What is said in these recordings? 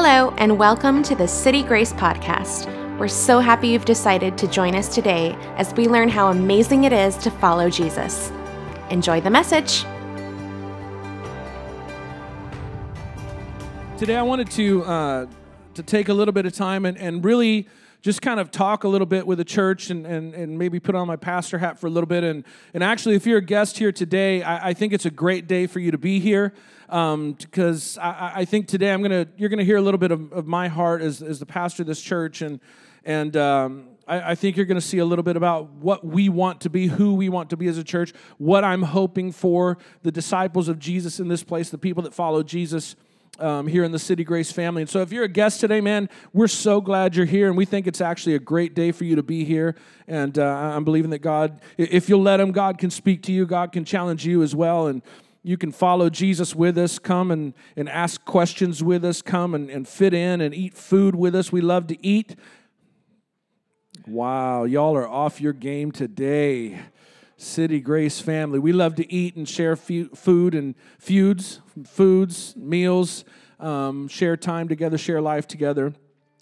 Hello, and welcome to the City Grace Podcast. We're so happy you've decided to join us today as we learn how amazing it is to follow Jesus. Enjoy the message. Today, I wanted to uh, to take a little bit of time and, and really just kind of talk a little bit with the church and, and, and maybe put on my pastor hat for a little bit. And, and actually, if you're a guest here today, I, I think it's a great day for you to be here because um, I, I, think today I'm gonna you're gonna hear a little bit of, of my heart as, as the pastor of this church and and um, I, I, think you're gonna see a little bit about what we want to be, who we want to be as a church, what I'm hoping for the disciples of Jesus in this place, the people that follow Jesus um, here in the City Grace family. And so, if you're a guest today, man, we're so glad you're here, and we think it's actually a great day for you to be here. And uh, I'm believing that God, if you'll let Him, God can speak to you, God can challenge you as well. And you can follow Jesus with us, come and, and ask questions with us, come and, and fit in and eat food with us. We love to eat. Wow, y'all are off your game today. City Grace family. We love to eat and share food and feuds, foods, meals, um, share time together, share life together.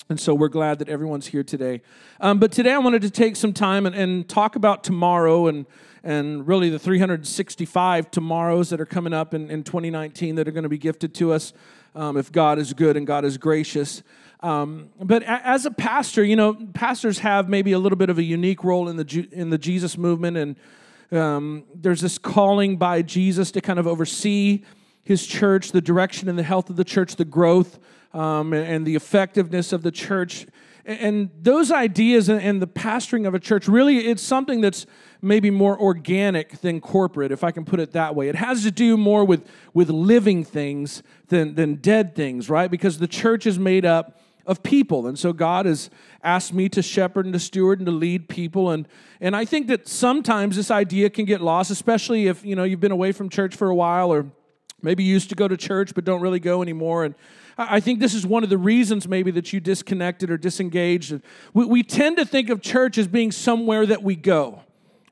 And so we're glad that everyone's here today. Um, but today I wanted to take some time and, and talk about tomorrow and, and really the 365 tomorrows that are coming up in, in 2019 that are going to be gifted to us um, if God is good and God is gracious. Um, but as a pastor, you know, pastors have maybe a little bit of a unique role in the, in the Jesus movement and um, there's this calling by Jesus to kind of oversee his church, the direction and the health of the church, the growth um, and the effectiveness of the church. And those ideas and the pastoring of a church, really, it's something that's maybe more organic than corporate, if I can put it that way. It has to do more with, with living things than, than dead things, right? Because the church is made up of people. And so God has asked me to shepherd and to steward and to lead people. And, and I think that sometimes this idea can get lost, especially if, you know, you've been away from church for a while or maybe you used to go to church but don't really go anymore. And I think this is one of the reasons maybe that you disconnected or disengaged. We, we tend to think of church as being somewhere that we go.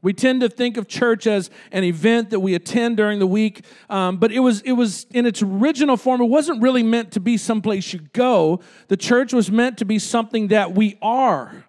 We tend to think of church as an event that we attend during the week, um, but it was it was in its original form. It wasn't really meant to be someplace you go. The church was meant to be something that we are,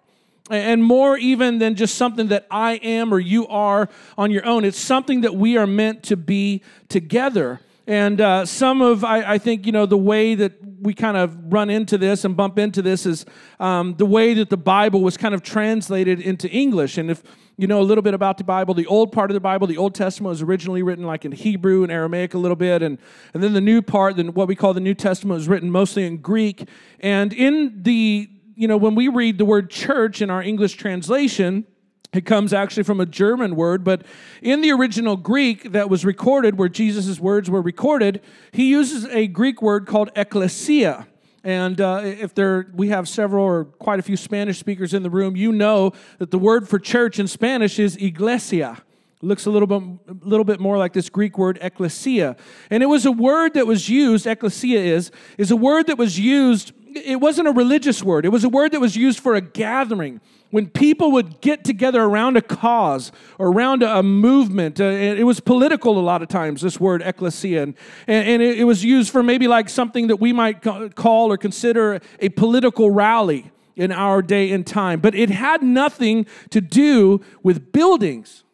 and more even than just something that I am or you are on your own. It's something that we are meant to be together. And uh, some of, I, I, think, you know, the way that we kind of run into this and bump into this is um, the way that the Bible was kind of translated into English. And if you know a little bit about the Bible, the old part of the Bible, the Old Testament was originally written like in Hebrew and Aramaic a little bit. And, and then the new part, then what we call the New Testament, was written mostly in Greek. And in the, you know, when we read the word church in our English translation, it comes actually from a German word, but in the original Greek that was recorded, where Jesus' words were recorded, he uses a Greek word called ecclesia. And uh, if there, we have several or quite a few Spanish speakers in the room, you know that the word for church in Spanish is iglesia. Looks a little bit, little bit more like this Greek word ecclesia. And it was a word that was used, ecclesia is, is a word that was used, it wasn't a religious word. It was a word that was used for a gathering when people would get together around a cause or around a, movement, uh, it was political a lot of times, this word ecclesia, and, it was used for maybe like something that we might call or consider a political rally in our day and time. But it had nothing to do with buildings.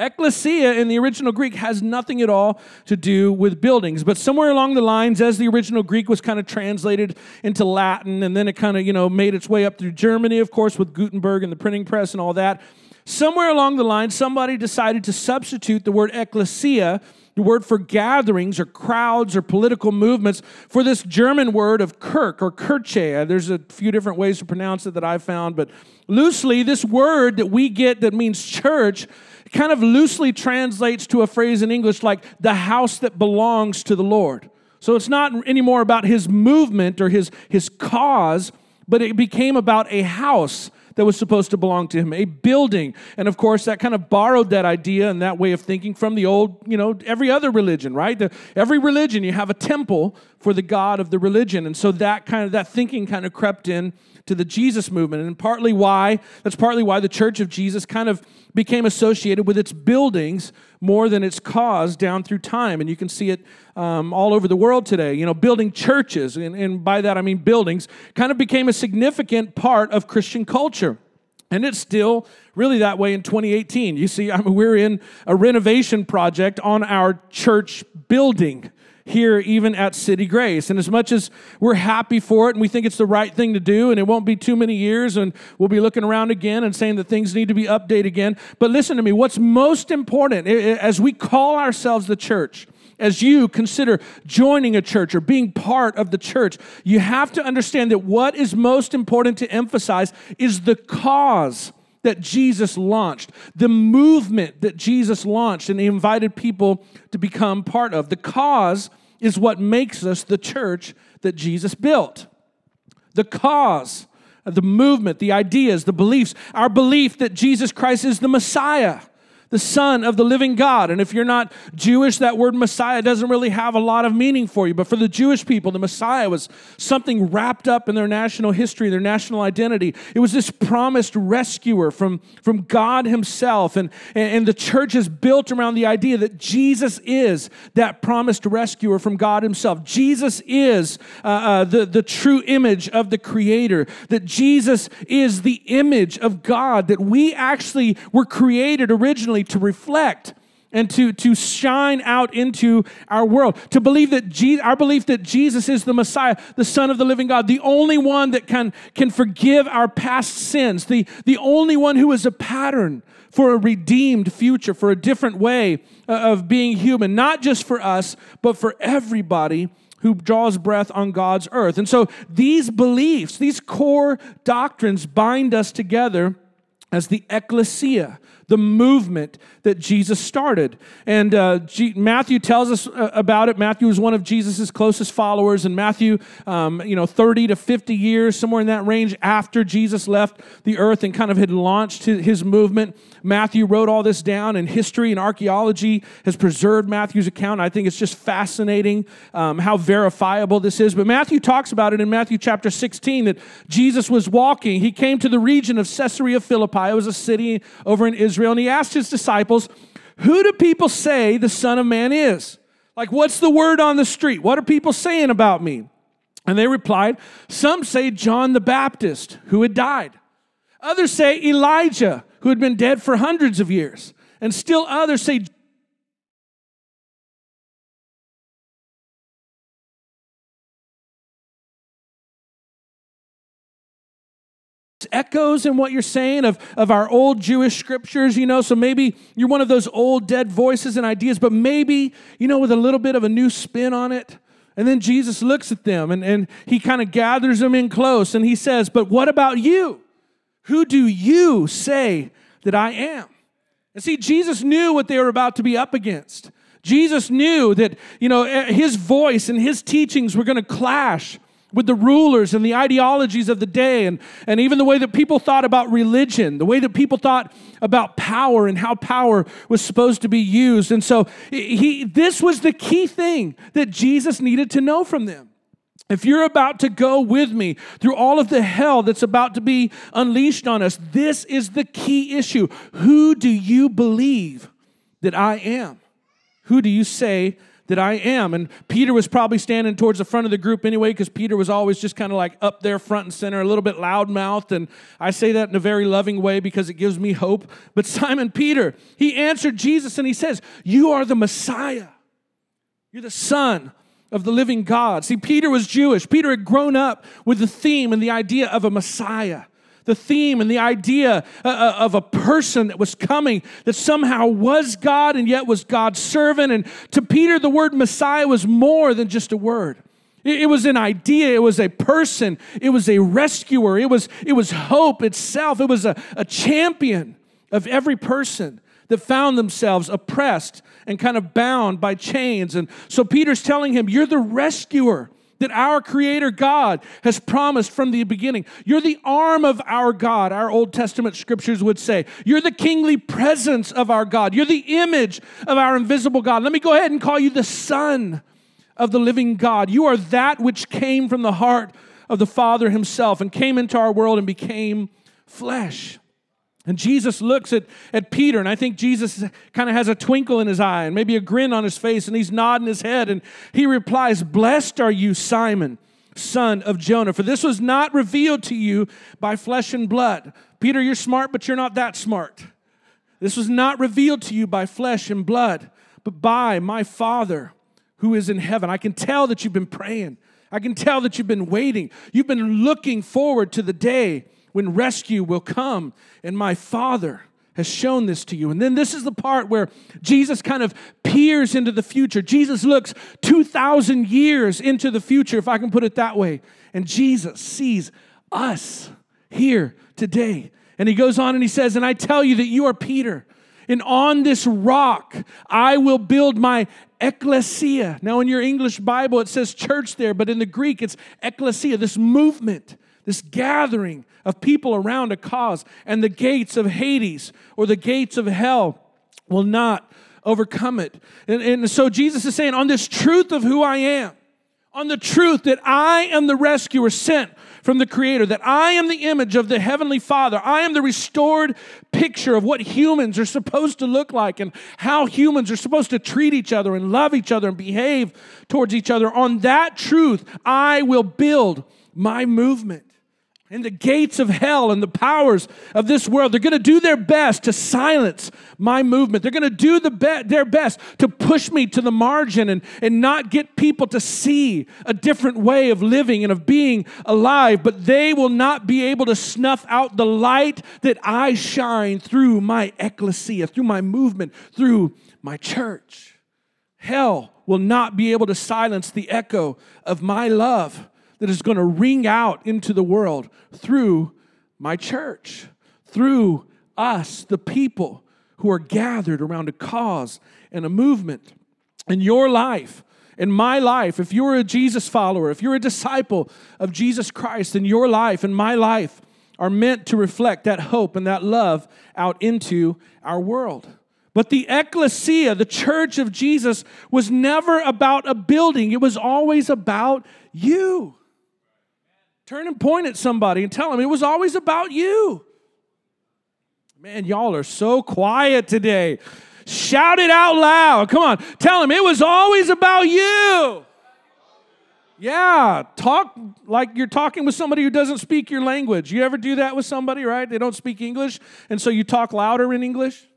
Ecclesia in the original Greek has nothing at all to do with buildings. But somewhere along the lines, as the original Greek was kind of translated into Latin, and then it kind of, you know, made its way up through Germany, of course, with Gutenberg and the printing press and all that. Somewhere along the line, somebody decided to substitute the word ecclesia, the word for gatherings or crowds or political movements, for this German word of Kirk or Kirche. There's a few different ways to pronounce it that I've found, but loosely, this word that we get that means church kind of loosely translates to a phrase in English like the house that belongs to the Lord. So it's not anymore about his movement or his, his cause, but it became about a house that was supposed to belong to him, a building. And of course, that kind of borrowed that idea and that way of thinking from the old, you know, every other religion, right? The, every religion, you have a temple for the God of the religion. And so that kind of, that thinking kind of crept in to the Jesus movement. And partly why, that's partly why the Church of Jesus kind of became associated with its buildings more than its cause down through time. And you can see it um, all over the world today. You know, building churches, and, and by that I mean buildings, kind of became a significant part of Christian culture. And it's still really that way in 2018. You see, I mean, we're in a renovation project on our church building here, even at City Grace. And as much as we're happy for it and we think it's the right thing to do, and it won't be too many years, and we'll be looking around again and saying that things need to be updated again. But listen to me, what's most important as we call ourselves the church, as you consider joining a church or being part of the church, you have to understand that what is most important to emphasize is the cause that Jesus launched, the movement that Jesus launched and invited people to become part of. The cause is what makes us the church that Jesus built. The cause, the movement, the ideas, the beliefs, our belief that Jesus Christ is the Messiah the Son of the living God. And if you're not Jewish, that word Messiah doesn't really have a lot of meaning for you. But for the Jewish people, the Messiah was something wrapped up in their national history, their national identity. It was this promised rescuer from, from God Himself. And, and the church is built around the idea that Jesus is that promised rescuer from God Himself. Jesus is uh, uh, the, the true image of the Creator, that Jesus is the image of God, that we actually were created originally to reflect and to, to shine out into our world. To believe that our belief that Jesus is the Messiah, the Son of the living God, the only one that can, can forgive our past sins, the, the only one who is a pattern for a redeemed future, for a different way uh, of being human, not just for us, but for everybody who draws breath on God's earth. And so these beliefs, these core doctrines bind us together as the ecclesia, the movement that Jesus started. And uh, G- Matthew tells us uh, about it. Matthew was one of Jesus' closest followers, and Matthew, um, you know, 30 to 50 years, somewhere in that range after Jesus left the earth and kind of had launched his, movement. Matthew wrote all this down, and history and archaeology has preserved Matthew's account. I think it's just fascinating um, how verifiable this is. But Matthew talks about it in Matthew chapter 16 that Jesus was walking. He came to the region of Caesarea Philippi. It was a city over in Israel Israel and he asked his disciples, Who do people say the Son of Man is? Like, what's the word on the street? What are people saying about me? And they replied, Some say John the Baptist, who had died. Others say Elijah, who had been dead for hundreds of years. And still others say echoes in what you're saying of, of our old Jewish scriptures, you know. So maybe you're one of those old dead voices and ideas, but maybe, you know, with a little bit of a new spin on it. And then Jesus looks at them and, and he kind of gathers them in close and he says, But what about you? Who do you say that I am? And see, Jesus knew what they were about to be up against. Jesus knew that, you know, eh, his voice and his teachings were going to clash with the rulers and the ideologies of the day, and, and even the way that people thought about religion, the way that people thought about power and how power was supposed to be used. And so he, this was the key thing that Jesus needed to know from them. If you're about to go with me through all of the hell that's about to be unleashed on us, this is the key issue. Who do you believe that I am? Who do you say that I am. And Peter was probably standing towards the front of the group anyway, because Peter was always just kind of like up there front and center, a little bit loudmouthed. And I say that in a very loving way because it gives me hope. But Simon Peter, he answered Jesus and he says, You are the Messiah. You're the Son of the living God. See, Peter was Jewish. Peter had grown up with the theme and the idea of a Messiah the theme and the idea uh, uh, of a person that was coming that somehow was God and yet was God's servant. And to Peter, the word Messiah was more than just a word. It was an idea. It was a person. It was a rescuer. It was, it was hope itself. It was a, a champion of every person that found themselves oppressed and kind of bound by chains. And so Peter's telling him, You're the rescuer that our Creator God has promised from the beginning. You're the arm of our God, our Old Testament scriptures would say. You're the kingly presence of our God. You're the image of our invisible God. Let me go ahead and call you the Son of the living God. You are that which came from the heart of the Father himself and came into our world and became flesh. And Jesus looks at, at Peter, and I think Jesus kind of has a twinkle in his eye and maybe a grin on his face, and he's nodding his head, and he replies, Blessed are you, Simon, son of Jonah, for this was not revealed to you by flesh and blood. Peter, you're smart, but you're not that smart. This was not revealed to you by flesh and blood, but by my Father who is in heaven. I can tell that you've been praying. I can tell that you've been waiting. You've been looking forward to the day when rescue will come, and my Father has shown this to you. And then this is the part where Jesus kind of peers into the future. Jesus looks 2,000 years into the future, if I can put it that way. And Jesus sees us here today. And he goes on and he says, And I tell you that you are Peter. And on this rock I will build my ecclesia. Now, in your English Bible, it says church there, but in the Greek, it's ecclesia, this movement, this gathering of people around a cause. And the gates of Hades or the gates of hell will not overcome it. And, and so Jesus is saying, on this truth of who I am, on the truth that I am the rescuer sent from the Creator, that I am the image of the Heavenly Father. I am the restored picture of what humans are supposed to look like and how humans are supposed to treat each other and love each other and behave towards each other. On that truth, I will build my movement and the gates of hell and the powers of this world, they're going to do their best to silence my movement. They're going to do the be- their best to push me to the margin and, and not get people to see a different way of living and of being alive. But they will not be able to snuff out the light that I shine through my ecclesia, through my movement, through my church. Hell will not be able to silence the echo of my love that is going to ring out into the world through my church, through us, the people who are gathered around a cause and a movement. In your life, in my life, if you're a Jesus follower, if you're a disciple of Jesus Christ, then your life and my life are meant to reflect that hope and that love out into our world. But the ecclesia, the church of Jesus, was never about a building, it was always about you. Turn and point at somebody and tell them it was always about you. Man, y'all are so quiet today. Shout it out loud. Come on. Tell them it was always about you. Yeah, talk like you're talking with somebody who doesn't speak your language. You ever do that with somebody, right? They don't speak English, and so you talk louder in English?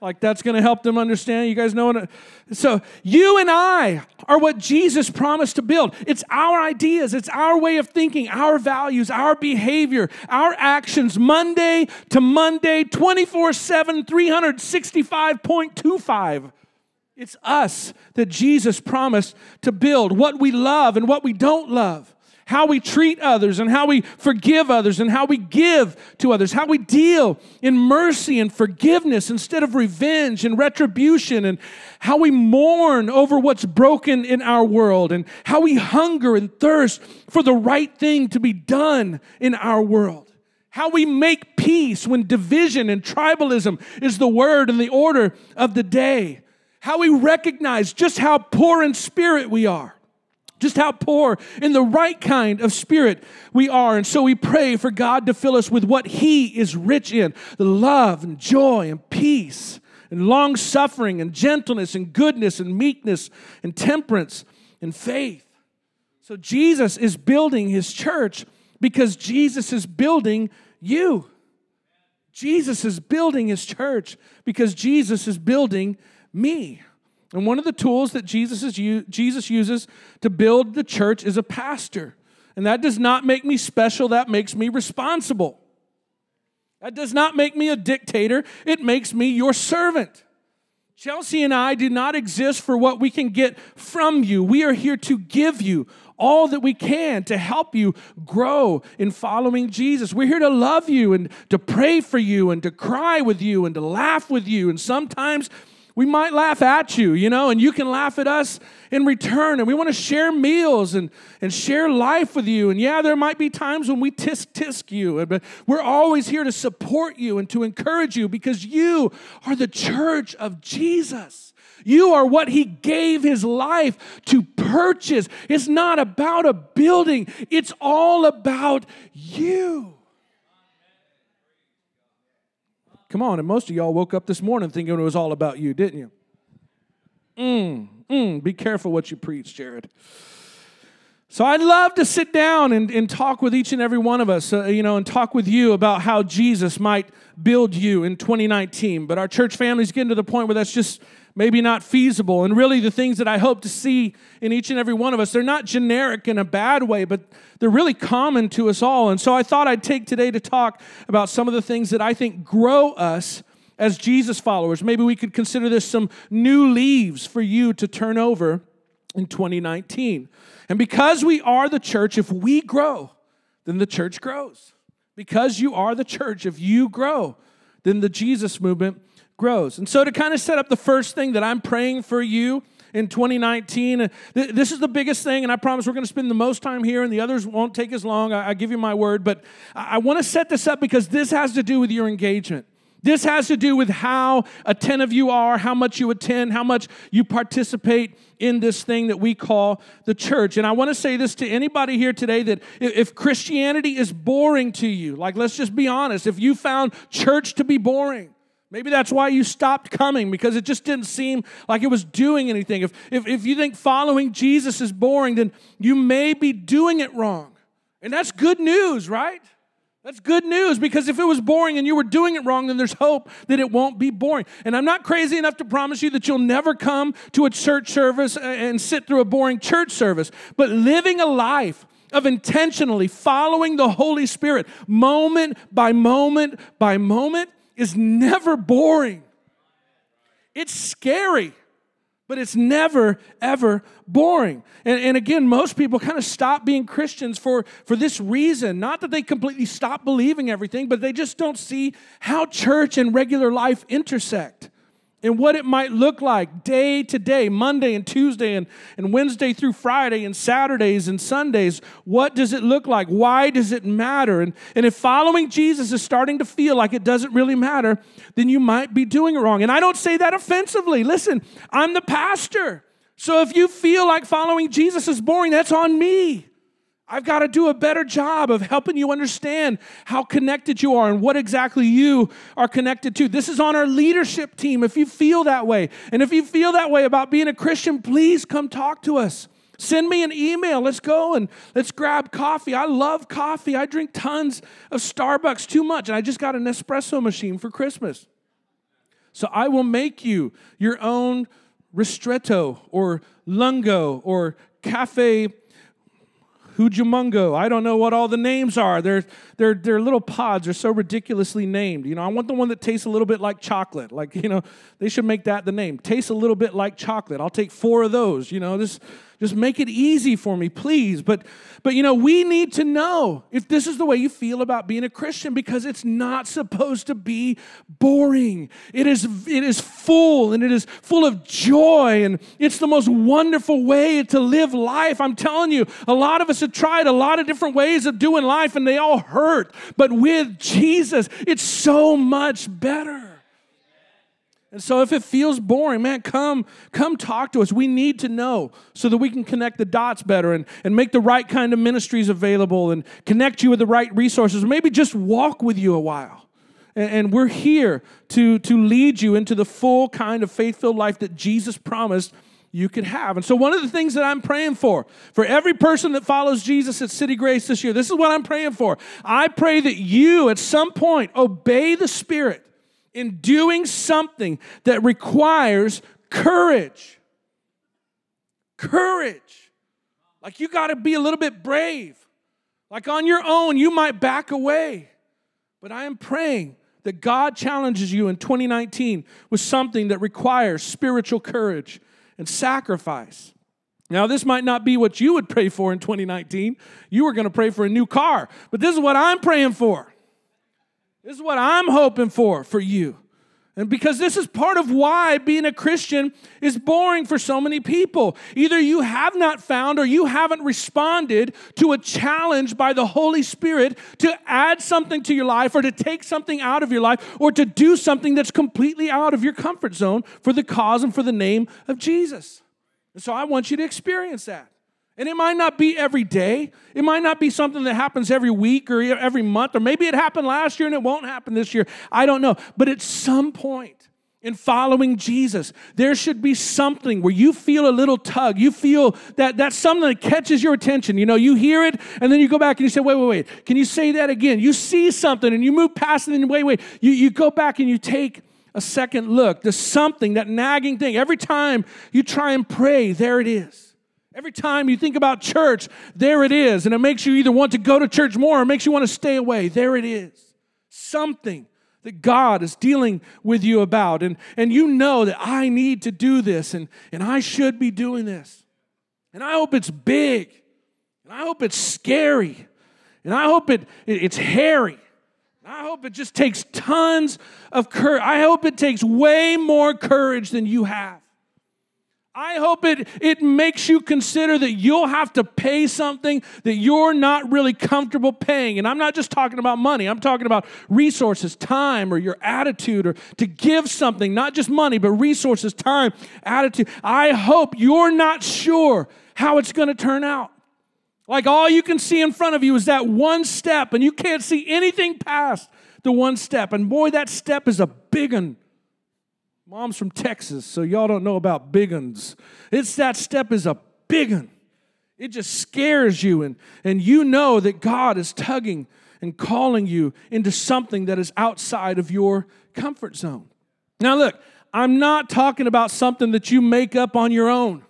Like that's going to help them understand. You guys know what? So you and I are what Jesus promised to build. It's our ideas, it's our way of thinking, our values, our behavior, our actions, Monday to Monday, 24 7, 365.25. It's us that Jesus promised to build what we love and what we don't love how we treat others and how we forgive others and how we give to others, how we deal in mercy and forgiveness instead of revenge and retribution, and how we mourn over what's broken in our world, and how we hunger and thirst for the right thing to be done in our world. How we make peace when division and tribalism is the word and the order of the day. How we recognize just how poor in spirit we are just how poor in the right kind of spirit we are. And so we pray for God to fill us with what He is rich in the love and joy and peace and long suffering and gentleness and goodness and meekness and temperance and faith. So Jesus is building His church because Jesus is building you. Jesus is building His church because Jesus is building me. And one of the tools that Jesus, is, Jesus uses to build the church is a pastor. And that does not make me special, that makes me responsible. That does not make me a dictator, it makes me your servant. Chelsea and I do not exist for what we can get from you. We are here to give you all that we can to help you grow in following Jesus. We're here to love you and to pray for you and to cry with you and to laugh with you. And sometimes we might laugh at you, you know, and you can laugh at us in return. And we want to share meals and, and share life with you. And yeah, there might be times when we tisk tisk you, but we're always here to support you and to encourage you because you are the church of Jesus. You are what He gave His life to purchase. It's not about a building, it's all about you. Come on, and most of y'all woke up this morning thinking it was all about you, didn't you? Mm, mm, be careful what you preach, Jared. So I'd love to sit down and, and talk with each and every one of us, uh, you know, and talk with you about how Jesus might build you in 2019. But our church family's getting to the point where that's just maybe not feasible. And really, the things that I hope to see in each and every one of us, they're not generic in a bad way, but they're really common to us all. And so I thought I'd take today to talk about some of the things that I think grow us as Jesus followers. Maybe we could consider this some new leaves for you to turn over in 2019. And because we are the church, if we grow, then the church grows. Because you are the church, if you grow, then the Jesus movement grows. And so, to kind of set up the first thing that I'm praying for you in 2019, uh, this is the biggest thing, and I promise we're going to spend the most time here, and the others won't take as long. I, give you my word, but I want to set this up because this has to do with your engagement. This has to do with how attentive you are, how much you attend, how much you participate in this thing that we call the church. And I want to say this to anybody here today that if Christianity is boring to you, like let's just be honest, if you found church to be boring, Maybe that's why you stopped coming because it just didn't seem like it was doing anything. If, if, if you think following Jesus is boring, then you may be doing it wrong. And that's good news, right? That's good news because if it was boring and you were doing it wrong, then there's hope that it won't be boring. And I'm not crazy enough to promise you that you'll never come to a church service and sit through a boring church service. But living a life of intentionally following the Holy Spirit moment by moment by moment is never boring. It's scary but it's never, ever boring. And, and again, most people kind of stop being Christians for, for this reason. Not that they completely stop believing everything, but they just don't see how church and regular life intersect and what it might look like day to day, Monday and Tuesday and, and Wednesday through Friday and Saturdays and Sundays. What does it look like? Why does it matter? And, and if following Jesus is starting to feel like it doesn't really matter, then you might be doing it wrong. And I don't say that offensively. Listen, I'm the pastor. So if you feel like following Jesus is boring, that's on me. I've got to do a better job of helping you understand how connected you are and what exactly you are connected to. This is on our leadership team if you feel that way. And if you feel that way about being a Christian, please come talk to us. Send me an email. Let's go and let's grab coffee. I love coffee. I drink tons of Starbucks too much. And I just got an espresso machine for Christmas. So I will make you your own ristretto or lungo or cafe Hujumungo. I don't know what all the names are. They're, they're, they're little pods. They're so ridiculously named. You know, I want the one that tastes a little bit like chocolate. Like, you know, they should make that the name. Tastes a little bit like chocolate. I'll take four of those. You know, this just make it easy for me, please. But but you know, we need to know if this is the way you feel about being a Christian because it's not supposed to be boring. It is it is full and it is full of joy and it's the most wonderful way to live life. I'm telling you, a lot of us have tried a lot of different ways of doing life and they all hurt. But with Jesus, it's so much better. And so if it feels boring, man, come, come talk to us. We need to know so that we can connect the dots better and, and make the right kind of ministries available and connect you with the right resources. Maybe just walk with you a while. And, and we're here to, to lead you into the full kind of faith-filled life that Jesus promised you could have. And so, one of the things that I'm praying for, for every person that follows Jesus at City Grace this year, this is what I'm praying for. I pray that you at some point obey the Spirit in doing something that requires courage. Courage. Like you got to be a little bit brave. Like on your own, you might back away. But I am praying that God challenges you in 2019 with something that requires spiritual courage and sacrifice. Now, this might not be what you would pray for in 2019. You were going to pray for a new car, but this is what I'm praying for. This is what I'm hoping for for you. And because this is part of why being a Christian is boring for so many people. Either you have not found or you haven't responded to a challenge by the Holy Spirit to add something to your life or to take something out of your life or to do something that's completely out of your comfort zone for the cause and for the name of Jesus. And so I want you to experience that. And it might not be every day. It might not be something that happens every week or every month, or maybe it happened last year and it won't happen this year. I don't know. But at some point in following Jesus, there should be something where you feel a little tug. You feel that that's something that catches your attention. You know, you hear it and then you go back and you say, wait, wait, wait. Can you say that again? You see something and you move past it and wait, wait. You, you go back and you take a second look. There's something, that nagging thing. Every time you try and pray, there it is. Every time you think about church, there it is. And it makes you either want to go to church more or makes you want to stay away. There it is. Something that God is dealing with you about. And, and you know that I need to do this and, and I should be doing this. And I hope it's big. And I hope it's scary. And I hope it, it it's hairy. And I hope it just takes tons of courage. I hope it takes way more courage than you have. I hope it, it makes you consider that you'll have to pay something that you're not really comfortable paying. And I'm not just talking about money, I'm talking about resources, time, or your attitude, or to give something, not just money, but resources, time, attitude. I hope you're not sure how it's going to turn out. Like all you can see in front of you is that one step, and you can't see anything past the one step. And boy, that step is a big one. Mom's from Texas, so y'all don't know about big uns. It's that step is a big. It just scares you, and, and you know that God is tugging and calling you into something that is outside of your comfort zone. Now, look, I'm not talking about something that you make up on your own.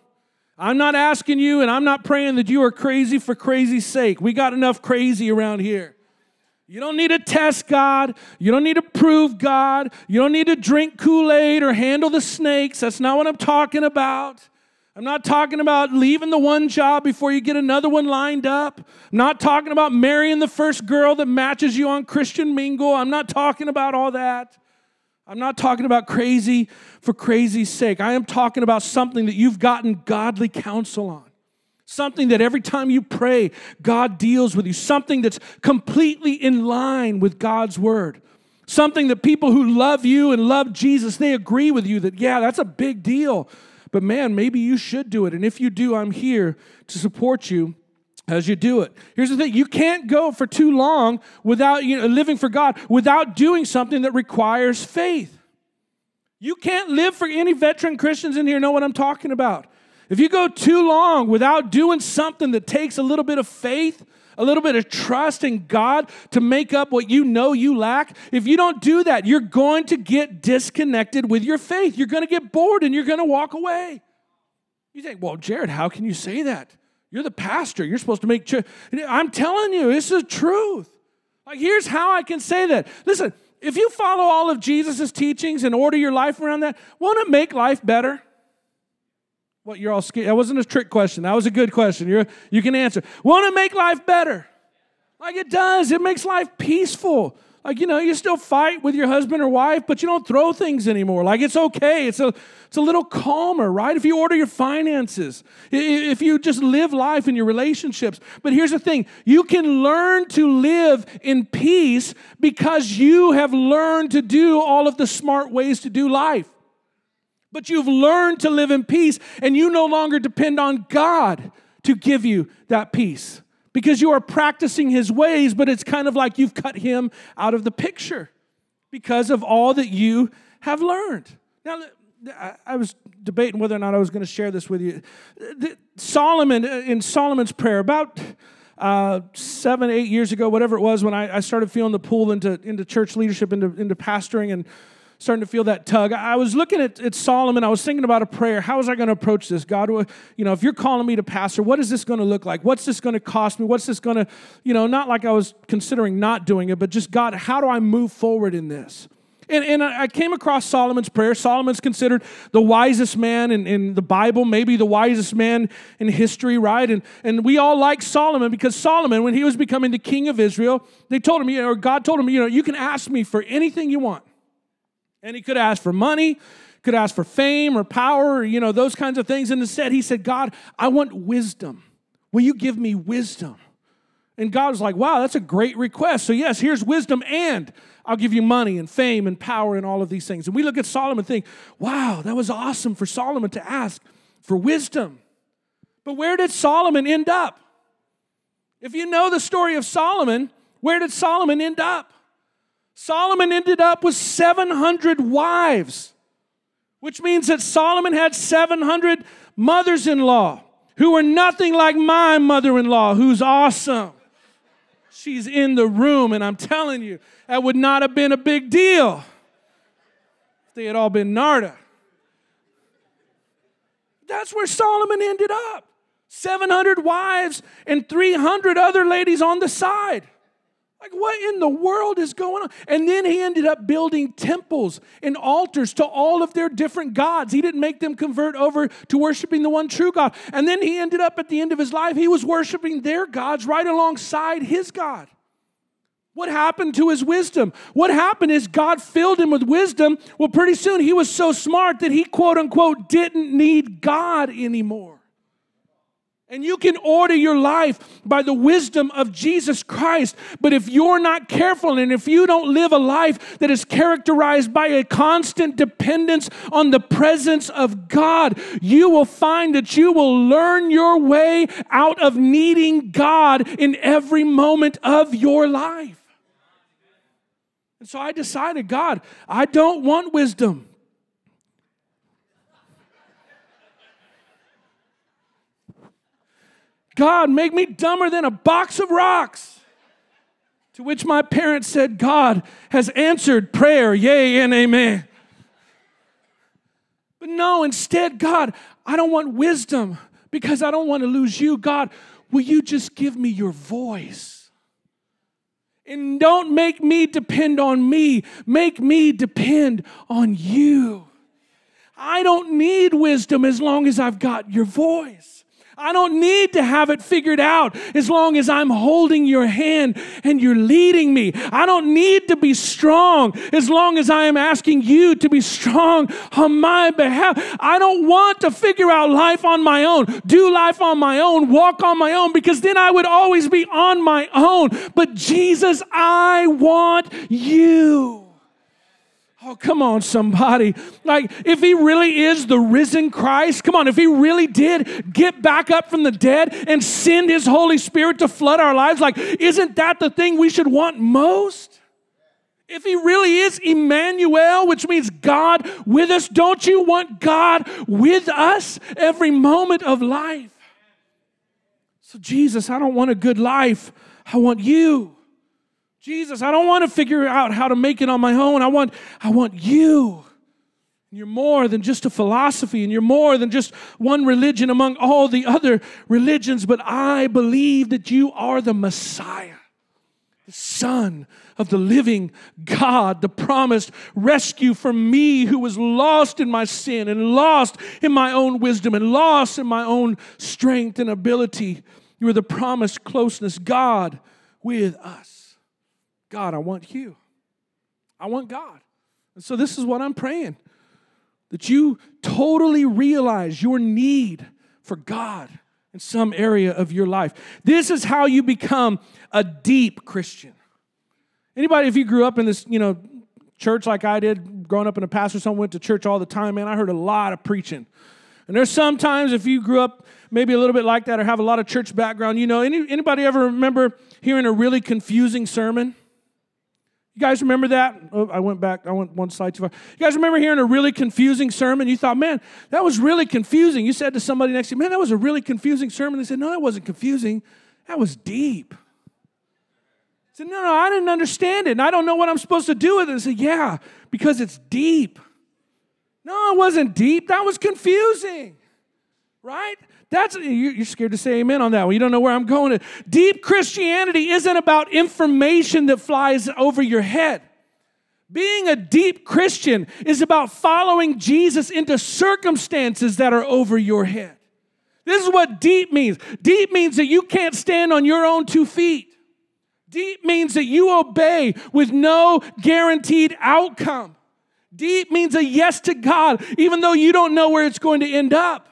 I'm not asking you, and I'm not praying that you are crazy for crazy's sake. We got enough crazy around here. You don't need to test God. You don't need to prove God. You don't need to drink Kool Aid or handle the snakes. That's not what I'm talking about. I'm not talking about leaving the one job before you get another one lined up. I'm not talking about marrying the first girl that matches you on Christian Mingle. I'm not talking about all that. I'm not talking about crazy for crazy's sake. I am talking about something that you've gotten godly counsel on. Something that every time you pray, God deals with you. Something that's completely in line with God's word. Something that people who love you and love Jesus, they agree with you that, yeah, that's a big deal. But man, maybe you should do it. And if you do, I'm here to support you as you do it. Here's the thing you can't go for too long without you know, living for God without doing something that requires faith. You can't live for any veteran Christians in here know what I'm talking about. If you go too long without doing something that takes a little bit of faith, a little bit of trust in God to make up what you know you lack, if you don't do that, you're going to get disconnected with your faith. You're going to get bored and you're going to walk away. You think, well, Jared, how can you say that? You're the pastor. You're supposed to make sure. I'm telling you, this is the truth. Like, here's how I can say that. Listen, if you follow all of Jesus' teachings and order your life around that, won't it make life better? What you're all scared? That wasn't a trick question. That was a good question. you you can answer. Want to make life better? Like it does. It makes life peaceful. Like, you know, you still fight with your husband or wife, but you don't throw things anymore. Like, it's okay. It's a, it's a little calmer, right? If you order your finances, if you just live life in your relationships. But here's the thing you can learn to live in peace because you have learned to do all of the smart ways to do life. But you've learned to live in peace, and you no longer depend on God to give you that peace because you are practicing His ways, but it's kind of like you've cut Him out of the picture because of all that you have learned. Now, I was debating whether or not I was going to share this with you. Solomon, uh, in Solomon's prayer, about uh, seven, eight years ago, whatever it was, when I, I started feeling the pull into, into church leadership, into, into pastoring, and starting to feel that tug. I was looking at, at Solomon. I was thinking about a prayer. How was I going to approach this? God, you know, if you're calling me to pastor, what is this going to look like? What's this going to cost me? What's this going to, you know, not like I was considering not doing it, but just God, how do I move forward in this? And, and I came across Solomon's prayer. Solomon's considered the wisest man in, in the Bible, maybe the wisest man in history, right? And, and we all like Solomon because Solomon, when he was becoming the king of Israel, they told him, or God told him, you know, you can ask me for anything you want. And he could ask for money, could ask for fame or power, or, you know, those kinds of things. And instead, he said, God, I want wisdom. Will you give me wisdom? And God was like, wow, that's a great request. So, yes, here's wisdom, and I'll give you money and fame and power and all of these things. And we look at Solomon and think, wow, that was awesome for Solomon to ask for wisdom. But where did Solomon end up? If you know the story of Solomon, where did Solomon end up? Solomon ended up with 700 wives, which means that Solomon had 700 mothers in law who were nothing like my mother in law, who's awesome. She's in the room, and I'm telling you, that would not have been a big deal if they had all been Narda. That's where Solomon ended up 700 wives and 300 other ladies on the side. Like, what in the world is going on? And then he ended up building temples and altars to all of their different gods. He didn't make them convert over to worshiping the one true God. And then he ended up at the end of his life, he was worshiping their gods right alongside his God. What happened to his wisdom? What happened is God filled him with wisdom. Well, pretty soon he was so smart that he, quote unquote, didn't need God anymore. And you can order your life by the wisdom of Jesus Christ. But if you're not careful and if you don't live a life that is characterized by a constant dependence on the presence of God, you will find that you will learn your way out of needing God in every moment of your life. And so I decided, God, I don't want wisdom. God, make me dumber than a box of rocks. To which my parents said, God has answered prayer, yea and amen. But no, instead, God, I don't want wisdom because I don't want to lose you. God, will you just give me your voice? And don't make me depend on me, make me depend on you. I don't need wisdom as long as I've got your voice. I don't need to have it figured out as long as I'm holding your hand and you're leading me. I don't need to be strong as long as I am asking you to be strong on my behalf. I don't want to figure out life on my own, do life on my own, walk on my own, because then I would always be on my own. But Jesus, I want you. Oh, come on, somebody. Like, if he really is the risen Christ, come on, if he really did get back up from the dead and send his Holy Spirit to flood our lives, like, isn't that the thing we should want most? If he really is Emmanuel, which means God with us, don't you want God with us every moment of life? So, Jesus, I don't want a good life, I want you. Jesus, I don't want to figure out how to make it on my own. I want, I want you. You're more than just a philosophy, and you're more than just one religion among all the other religions, but I believe that you are the Messiah, the Son of the living God, the promised rescue for me who was lost in my sin and lost in my own wisdom and lost in my own strength and ability. You are the promised closeness, God with us. God, I want you. I want God. And so this is what I'm praying that you totally realize your need for God in some area of your life. This is how you become a deep Christian. Anybody, if you grew up in this, you know, church like I did, growing up in a pastor, someone went to church all the time, man, I heard a lot of preaching. And there's sometimes if you grew up maybe a little bit like that or have a lot of church background, you know, any, anybody ever remember hearing a really confusing sermon? You guys remember that? Oh, I went back, I went one slide too far. You guys remember hearing a really confusing sermon? You thought, man, that was really confusing. You said to somebody next to you, man, that was a really confusing sermon. They said, no, that wasn't confusing. That was deep. I said, no, no, I didn't understand it, and I don't know what I'm supposed to do with it. I said, yeah, because it's deep. No, it wasn't deep. That was confusing, right? That's you're scared to say amen on that one. You don't know where I'm going. Deep Christianity isn't about information that flies over your head. Being a deep Christian is about following Jesus into circumstances that are over your head. This is what deep means. Deep means that you can't stand on your own two feet. Deep means that you obey with no guaranteed outcome. Deep means a yes to God, even though you don't know where it's going to end up.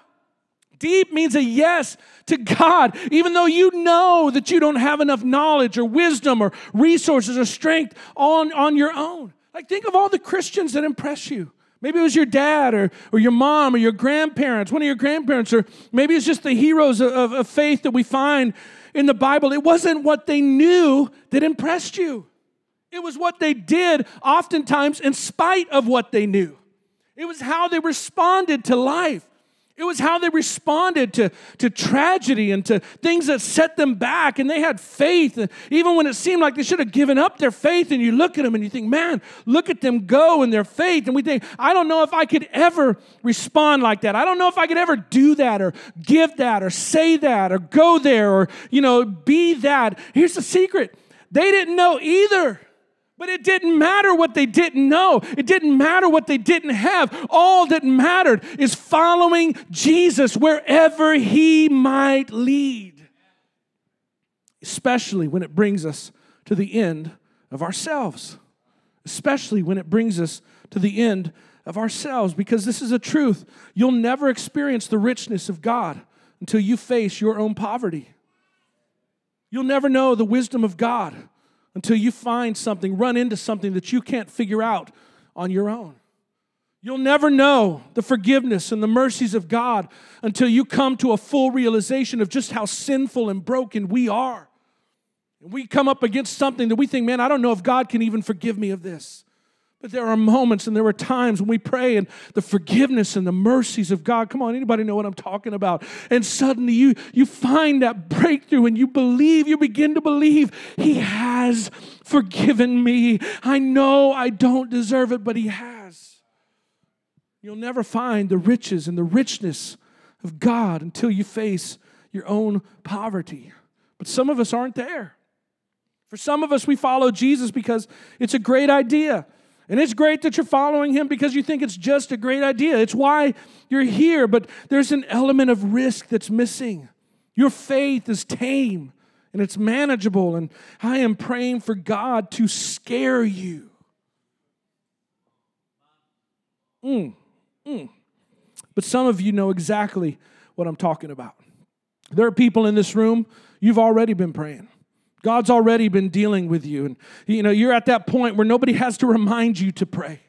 Deep means a yes to God, even though you know that you don't have enough knowledge or wisdom or resources or strength on, on your own. Like, think of all the Christians that impress you. Maybe it was your dad or, or your mom or your grandparents, one of your grandparents, or maybe it's just the heroes of, of, of faith that we find in the Bible. It wasn't what they knew that impressed you, it was what they did, oftentimes in spite of what they knew. It was how they responded to life. It was how they responded to, to tragedy and to things that set them back. And they had faith, even when it seemed like they should have given up their faith. And you look at them and you think, man, look at them go in their faith. And we think, I don't know if I could ever respond like that. I don't know if I could ever do that or give that or say that or go there or, you know, be that. Here's the secret they didn't know either. But it didn't matter what they didn't know. It didn't matter what they didn't have. All that mattered is following Jesus wherever he might lead. Especially when it brings us to the end of ourselves. Especially when it brings us to the end of ourselves, because this is a truth. You'll never experience the richness of God until you face your own poverty. You'll never know the wisdom of God until you find something, run into something that you can't figure out on your own. You'll never know the forgiveness and the mercies of God until you come to a full realization of just how sinful and broken we are. And we come up against something that we think, man, I don't know if God can even forgive me of this. But there are moments and there are times when we pray and the forgiveness and the mercies of God. Come on, anybody know what I'm talking about? And suddenly you, you find that breakthrough and you believe, you begin to believe He has forgiven me. I know I don't deserve it, but He has. You'll never find the riches and the richness of God until you face your own poverty. But some of us aren't there. For some of us, we follow Jesus because it's a great idea. And it's great that you're following him because you think it's just a great idea. It's why you're here, but there's an element of risk that's missing. Your faith is tame and it's manageable, and I am praying for God to scare you. Mm, mm. But some of you know exactly what I'm talking about. There are people in this room, you've already been praying. God's already been dealing with you. And you know, you're at that point where nobody has to remind you to pray.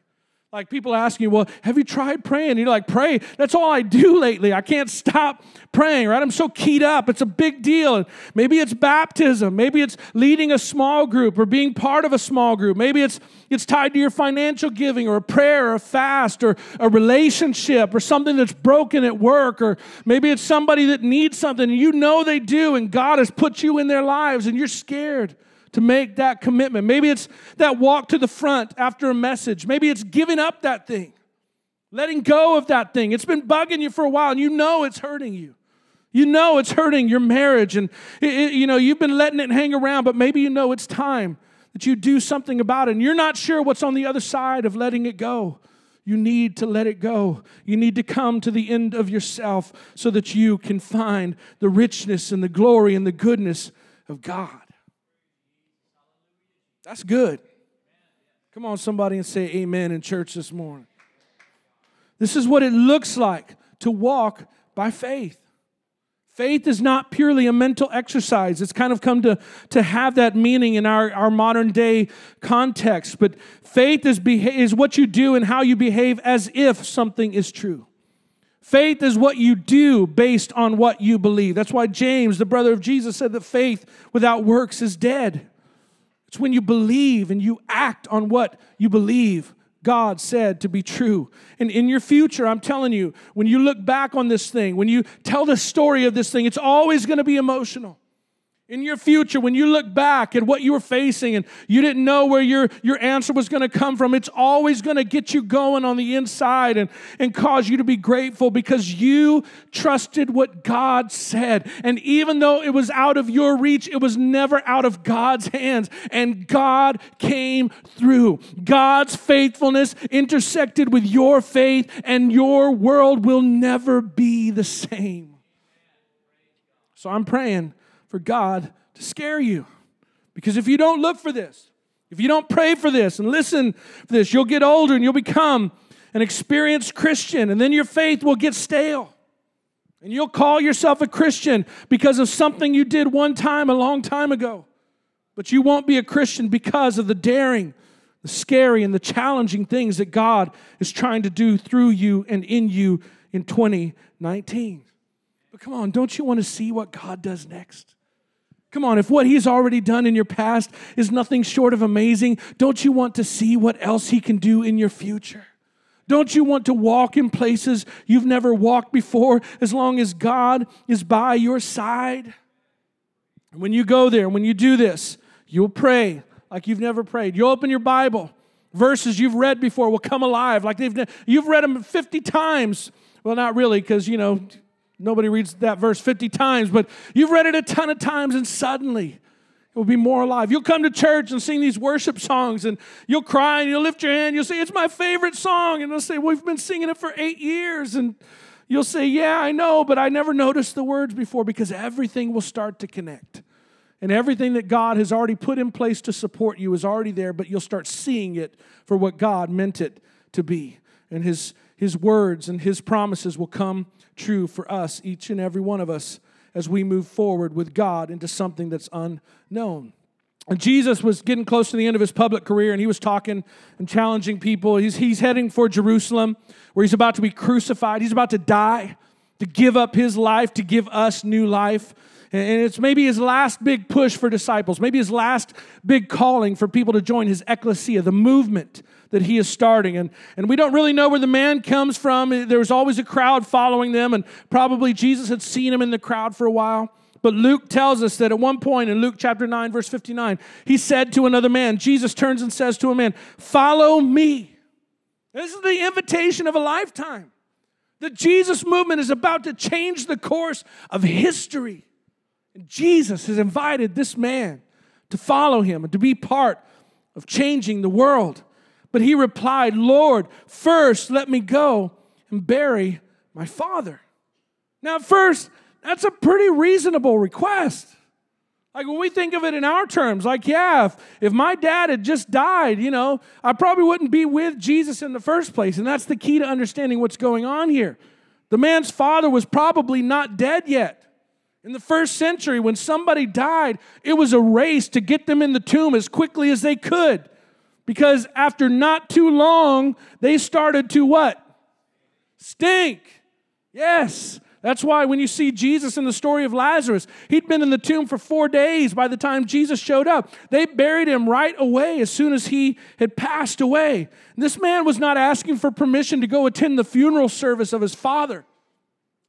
Like people ask you, well, have you tried praying? And you're like, pray. That's all I do lately. I can't stop praying, right? I'm so keyed up. It's a big deal. And maybe it's baptism. Maybe it's leading a small group or being part of a small group. Maybe it's it's tied to your financial giving or a prayer or a fast or a relationship or something that's broken at work. Or maybe it's somebody that needs something and you know they do and God has put you in their lives and you're scared to make that commitment. Maybe it's that walk to the front after a message. Maybe it's giving up that thing, letting go of that thing. It's been bugging you for a while and you know it's hurting you. You know it's hurting your marriage and it, you know you've been letting it hang around, but maybe you know it's time that you do something about it and you're not sure what's on the other side of letting it go. You need to let it go. You need to come to the end of yourself so that you can find the richness and the glory and the goodness of God. That's good. Come on, somebody, and say amen in church this morning. This is what it looks like to walk by faith. Faith is not purely a mental exercise. It's kind of come to, to have that meaning in our, our modern day context. But faith is, beha- is what you do and how you behave as if something is true. Faith is what you do based on what you believe. That's why James, the brother of Jesus, said that faith without works is dead. It's when you believe and you act on what you believe God said to be true. And in your future, I'm telling you, when you look back on this thing, when you tell the story of this thing, it's always going to be emotional in your future, when you look back at what you were facing and you didn't know where your, your answer was going to come from, it's always going to get you going on the inside and, and cause you to be grateful because you trusted what God said. And even though it was out of your reach, it was never out of God's hands. And God came through. God's faithfulness intersected with your faith, and your world will never be the same. So I'm praying for God to scare you. Because if you don't look for this, If you don't pray for this and listen for this, you'll get older and you'll become an experienced Christian, and then your faith will get stale. And you'll call yourself a Christian because of something you did one time a long time ago. But you won't be a Christian because of the daring, the scary, and the challenging things that God is trying to do through you and in you in 2019. But come on, don't you want to see what God does next? Come on, if what He's already done in your past is nothing short of amazing, don't you want to see what else He can do in your future? Don't you want to walk in places you've never walked before as long as God is by your side? When you go there, when you do this, you'll pray like you've never prayed. You'll open your Bible. Verses you've read before will come alive like they've you've read them 50 times. Well, not really cuz you know nobody reads that verse 50 times, but you've read it a ton of times and suddenly it will be more alive. You'll come to church and sing these worship songs and you'll cry and you'll lift your hand. You'll say, It's my favorite song. And they'll say, We've been singing it for eight years. And you'll say, Yeah, I know, but I never noticed the words before because everything will start to connect. And everything that God has already put in place to support you is already there, but you'll start seeing it for what God meant it to be. And His, his words and His promises will come true for us, each and every one of us as we move forward with God into something that's unknown. And Jesus was getting close to the end of his public career and he was talking and challenging people. He's, he's heading for Jerusalem where he's about to be crucified. He's about to die, to give up his life, to give us new life. And it's maybe his last big push for disciples, maybe his last big calling for people to join his ecclesia, the movement that he is starting. And, and we don't really know where the man comes from. There was always a crowd following them, and probably Jesus had seen him in the crowd for a while. But Luke tells us that at one point in Luke chapter 9, verse 59, he said to another man, Jesus turns and says to a man, Follow me. This is the invitation of a lifetime. The Jesus movement is about to change the course of history. And Jesus has invited this man to follow him and to be part of changing the world. But he replied, Lord, first let me go and bury my father. Now, first, that's a pretty reasonable request. Like when we think of it in our terms, like, yeah, if, if my dad had just died, you know, I probably wouldn't be with Jesus in the first place. And that's the key to understanding what's going on here. The man's father was probably not dead yet. In the first century, when somebody died, it was a race to get them in the tomb as quickly as they could. Because after not too long, they started to what? Stink. Yes. That's why when you see Jesus in the story of Lazarus, he'd been in the tomb for four days by the time Jesus showed up. They buried him right away as soon as he had passed away. This man was not asking for permission to go attend the funeral service of his father.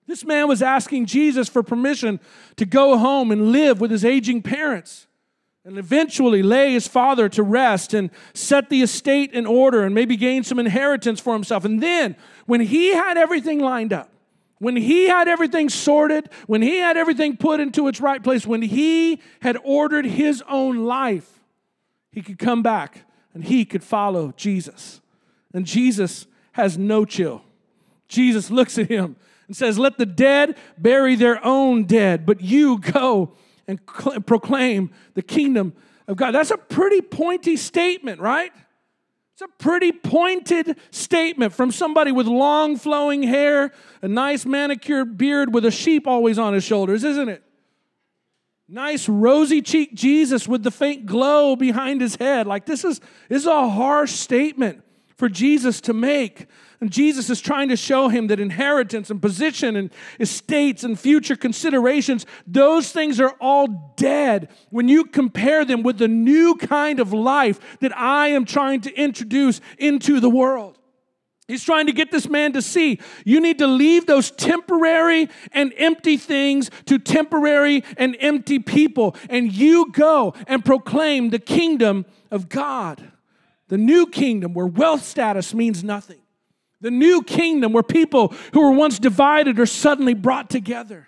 This man was asking Jesus for permission to go home and live with his aging parents and eventually lay his father to rest and set the estate in order and maybe gain some inheritance for himself. And then, when he had everything lined up, when he had everything sorted, when he had everything put into its right place, when he had ordered his own life, he could come back and he could follow Jesus. And Jesus has no chill. Jesus looks at him and says, Let the dead bury their own dead, but you go and cl- proclaim the kingdom of God. That's a pretty pointy statement, right? It's a pretty pointed statement from somebody with long flowing hair, a nice manicured beard with a sheep always on his shoulders, isn't it? Nice rosy cheeked Jesus with the faint glow behind his head. Like this is, this is a harsh statement for Jesus to make. And Jesus is trying to show him that inheritance and position and estates and future considerations, those things are all dead when you compare them with the new kind of life that I am trying to introduce into the world. He's trying to get this man to see you need to leave those temporary and empty things to temporary and empty people, and you go and proclaim the kingdom of God. The new kingdom where wealth status means nothing. The new kingdom where people who were once divided are suddenly brought together.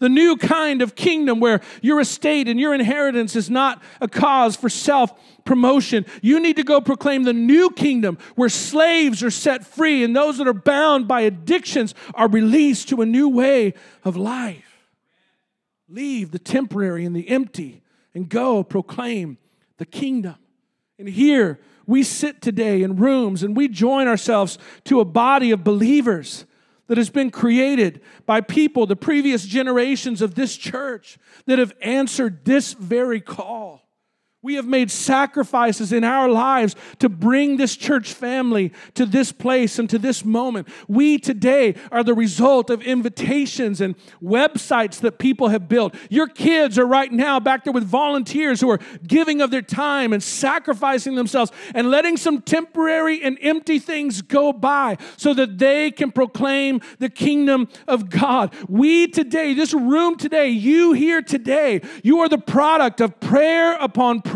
The new kind of kingdom where your estate and your inheritance is not a cause for self promotion. You need to go proclaim the new kingdom where slaves are set free and those that are bound by addictions are released to a new way of life. Leave the temporary and the empty and go proclaim the kingdom. And here we sit today in rooms and we join ourselves to a body of believers that has been created by people, the previous generations of this church, that have answered this very call. We have made sacrifices in our lives to bring this church family to this place and to this moment. We today are the result of invitations and websites that people have built. Your kids are right now back there with volunteers who are giving of their time and sacrificing themselves and letting some temporary and empty things go by so that they can proclaim the kingdom of God. We today, this room today, you here today, you are the product of prayer upon prayer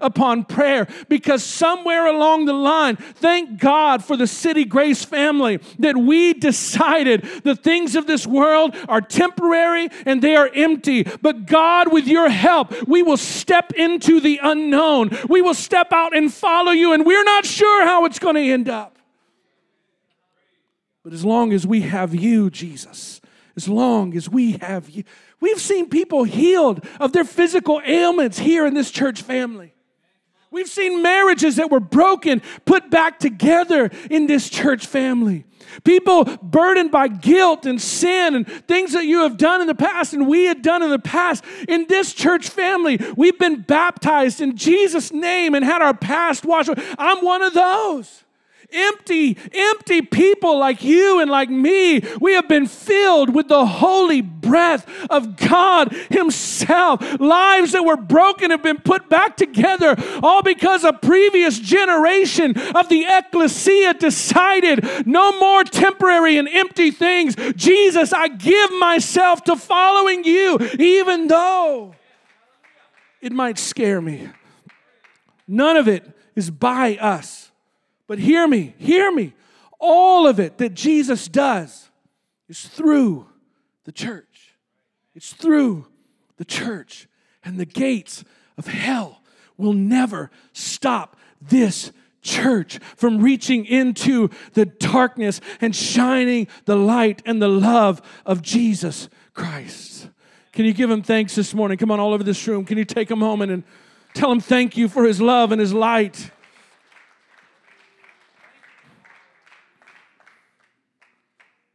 upon prayer because somewhere along the line, thank God for the City Grace family that we decided the things of this world are temporary and they are empty. But God, with your help, we will step into the unknown. We will step out and follow you, and we're not sure how it's going to end up. But as long as we have you, Jesus, as long as we have you, We've seen people healed of their physical ailments here in this church family. We've seen marriages that were broken put back together in this church family. People burdened by guilt and sin and things that you have done in the past and we had done in the past. In this church family, we've been baptized in Jesus' name and had our past washed. I'm one of those empty, empty people like you and like me. We have been filled with the holy breath of God Himself. Lives that were broken have been put back together, all because a previous generation of the ecclesia decided no more temporary and empty things. Jesus, I give myself to following you, even though it might scare me. None of it is by us. But hear me, hear me. All of it that Jesus does is through the church. It's through the church. And the gates of hell will never stop this church from reaching into the darkness and shining the light and the love of Jesus Christ. Can you give him thanks this morning? Come on, all over this room. Can you take a moment and tell him thank you for his love and his light?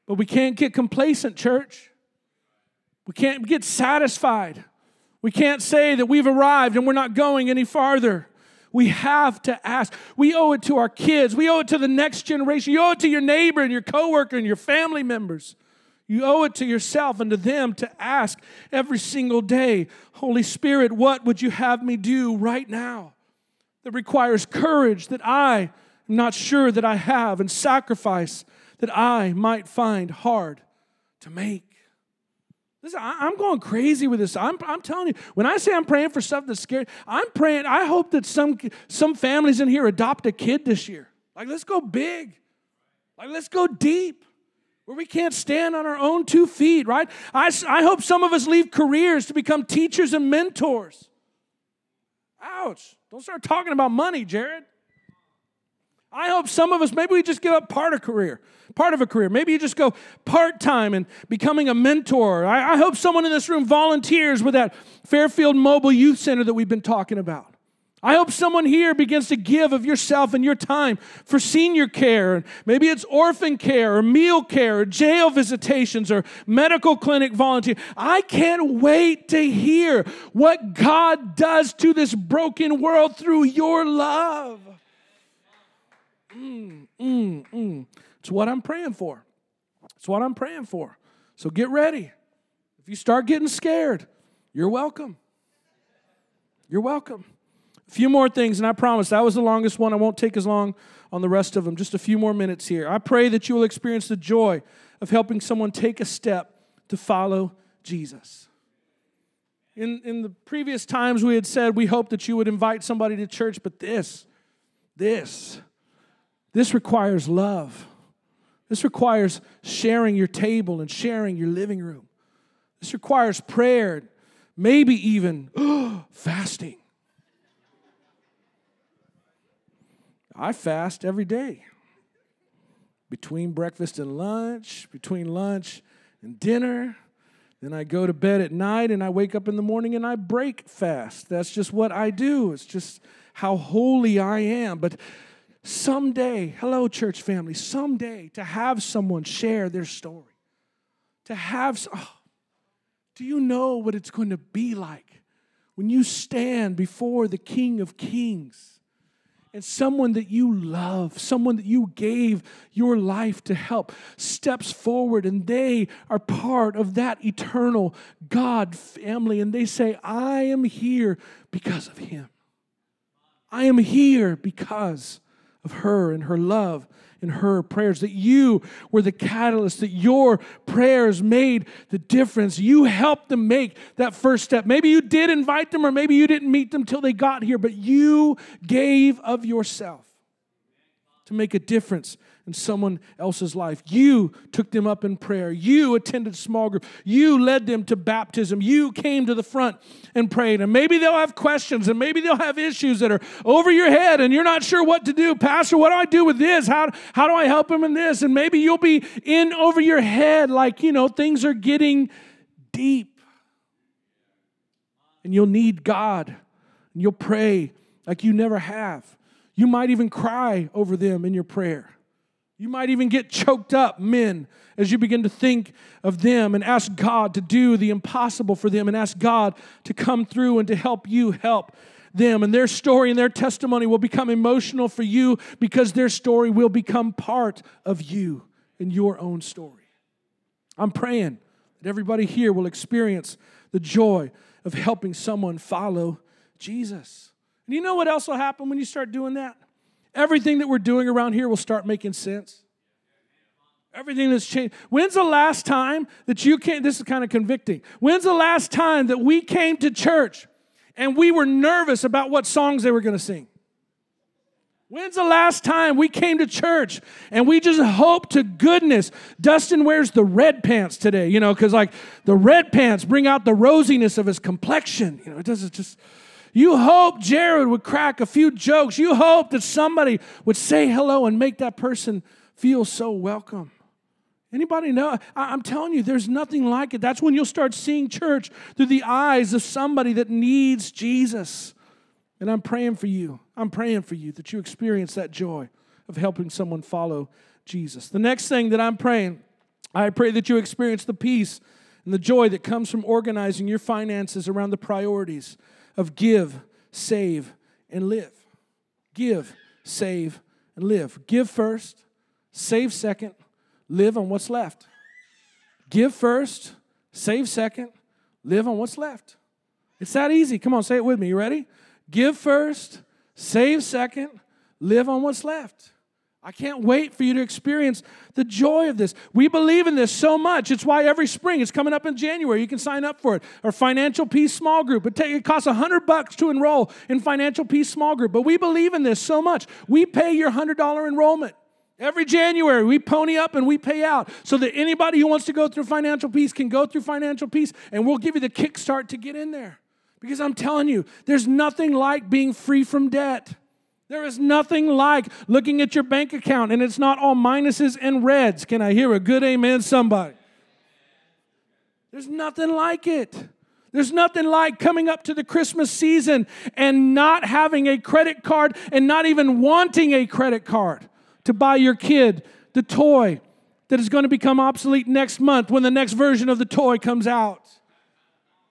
But we can't get complacent, church. We can't get satisfied. We can't say that we've arrived and we're not going any farther. We have to ask. We owe it to our kids. We owe it to the next generation. You owe it to your neighbor and your coworker and your family members. You owe it to yourself and to them to ask every single day, Holy Spirit, what would you have me do right now? That requires courage that I am not sure that I have and sacrifice that I might find hard to make. Listen, I, am going crazy with this. I'm, I'm telling you, when I say I'm praying for stuff that's scary, I'm praying, I hope that some, some families in here adopt a kid this year. Like, let's go big. Like, let's go deep where we can't stand on our own two feet, right? I, I hope some of us leave careers to become teachers and mentors. Ouch. Don't start talking about money, Jared. I hope some of us, maybe we just give up part of career, part of a career. Maybe you just go part time and becoming a mentor. I, I, hope someone in this room volunteers with that Fairfield Mobile Youth Center that we've been talking about. I hope someone here begins to give of yourself and your time for senior care. Maybe it's orphan care or meal care or jail visitations or medical clinic volunteer. I can't wait to hear what God does to this broken world through your love. Mm, mm, mm. It's what I'm praying for. It's what I'm praying for. So get ready. If you start getting scared, you're welcome. You're welcome. A few more things, and I promise that was the longest one. I won't take as long on the rest of them. Just a few more minutes here. I pray that you will experience the joy of helping someone take a step to follow Jesus. In, in the previous times, we had said we hope that you would invite somebody to church, but this, this, this requires love. This requires sharing your table and sharing your living room. This requires prayer, maybe even fasting. I fast every day. Between breakfast and lunch, between lunch and dinner, Then I go to bed at night and I wake up in the morning and I break fast. That's just what I do. It's just how holy I am. But someday, hello, church family, someday to have someone share their story, to have, oh, do you know what it's going to be like when you stand before the King of Kings? and someone that you love, someone that you gave your life to help, steps forward and they are part of that eternal God family. And they say, I am here because of him. I am here because of her and her love and her prayers, that you were the catalyst, that your prayers made the difference. You helped them make that first step. Maybe you did invite them, or maybe you didn't meet them till they got here, but you gave of yourself to make a difference in someone else's life. You took them up in prayer. You attended small group. You led them to baptism. You came to the front and prayed. And maybe they'll have questions and maybe they'll have issues that are over your head and you're not sure what to do. Pastor, what do I do with this? How, how do I help them in this? And maybe you'll be in over your head like, you know, things are getting deep. And you'll need God. And you'll pray like you never have. You might even cry over them in your prayer. You might even get choked up, men, as you begin to think of them and ask God to do the impossible for them and ask God to come through and to help you help them. And their story and their testimony will become emotional for you because their story will become part of you in your own story. I'm praying that everybody here will experience the joy of helping someone follow Jesus. And you know what else will happen when you start doing that? Everything that we're doing around here will start making sense. Everything that's changed. When's the last time that you came? This is kind of convicting. When's the last time that we came to church and we were nervous about what songs they were going to sing? When's the last time we came to church and we just hope to goodness Dustin wears the red pants today, you know, because like the red pants bring out the rosiness of his complexion. You know, it doesn't just you hope Jared would crack a few jokes. You hope that somebody would say hello and make that person feel so welcome. Anybody know? I'm telling you, there's nothing like it. That's when you'll start seeing church through the eyes of somebody that needs Jesus. And I'm praying for you. I'm praying for you that you experience that joy of helping someone follow Jesus. The next thing that I'm praying, I pray that you experience the peace and the joy that comes from organizing your finances around the priorities of give, save, and live. Give, save, and live. Give first, save second, live on what's left. Give first, save second, live on what's left. It's that easy. Come on, say it with me. You ready? Give first, save second, live on what's left. I can't wait for you to experience the joy of this. We believe in this so much. It's why every spring, it's coming up in January. You can sign up for it. Our Financial Peace Small Group. It, take, it costs 100 bucks to enroll in Financial Peace Small Group. But we believe in this so much. We pay your $100 enrollment. Every January, we pony up and we pay out so that anybody who wants to go through financial peace can go through financial peace, and we'll give you the kickstart to get in there. Because I'm telling you, there's nothing like being free from debt. There is nothing like looking at your bank account and it's not all minuses and reds. Can I hear a good amen, somebody? There's nothing like it. There's nothing like coming up to the Christmas season and not having a credit card and not even wanting a credit card to buy your kid the toy that is going to become obsolete next month when the next version of the toy comes out.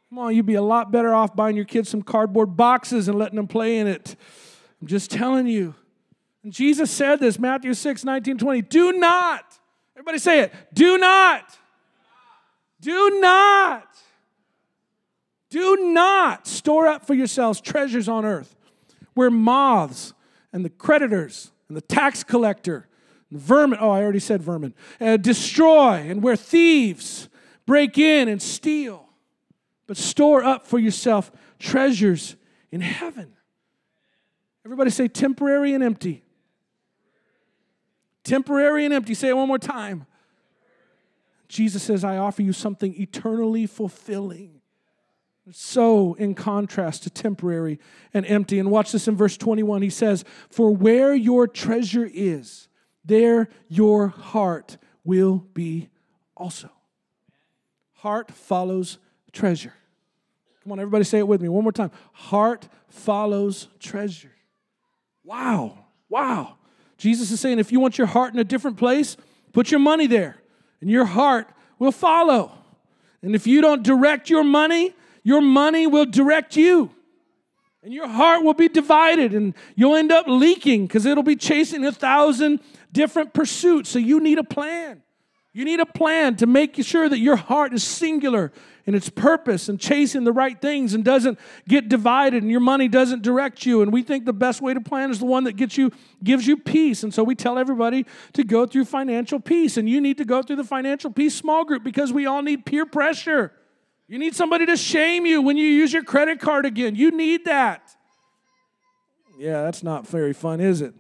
Come on, you'd be a lot better off buying your kids some cardboard boxes and letting them play in it. I'm just telling you. And Jesus said this, Matthew 6, 19, 20. Do not, everybody say it, do not, do not, do not store up for yourselves treasures on earth where moths and the creditors and the tax collector and vermin, oh, I already said vermin, uh, destroy and where thieves break in and steal. But store up for yourself treasures in heaven Everybody say temporary and empty. Temporary and empty. Say it one more time. Jesus says, I offer you something eternally fulfilling. So, in contrast to temporary and empty. And watch this in verse 21. He says, For where your treasure is, there your heart will be also. Heart follows treasure. Come on, everybody say it with me one more time. Heart follows treasure. Wow. Wow. Jesus is saying if you want your heart in a different place, put your money there, and your heart will follow. And if you don't direct your money, your money will direct you. And your heart will be divided, and you'll end up leaking because it'll be chasing a thousand different pursuits. So you need a plan. You need a plan to make sure that your heart is singular in its purpose and chasing the right things and doesn't get divided and your money doesn't direct you. And we think the best way to plan is the one that gets you gives you peace. And so we tell everybody to go through financial peace. And you need to go through the financial peace small group because we all need peer pressure. You need somebody to shame you when you use your credit card again. You need that. Yeah, that's not very fun, is it?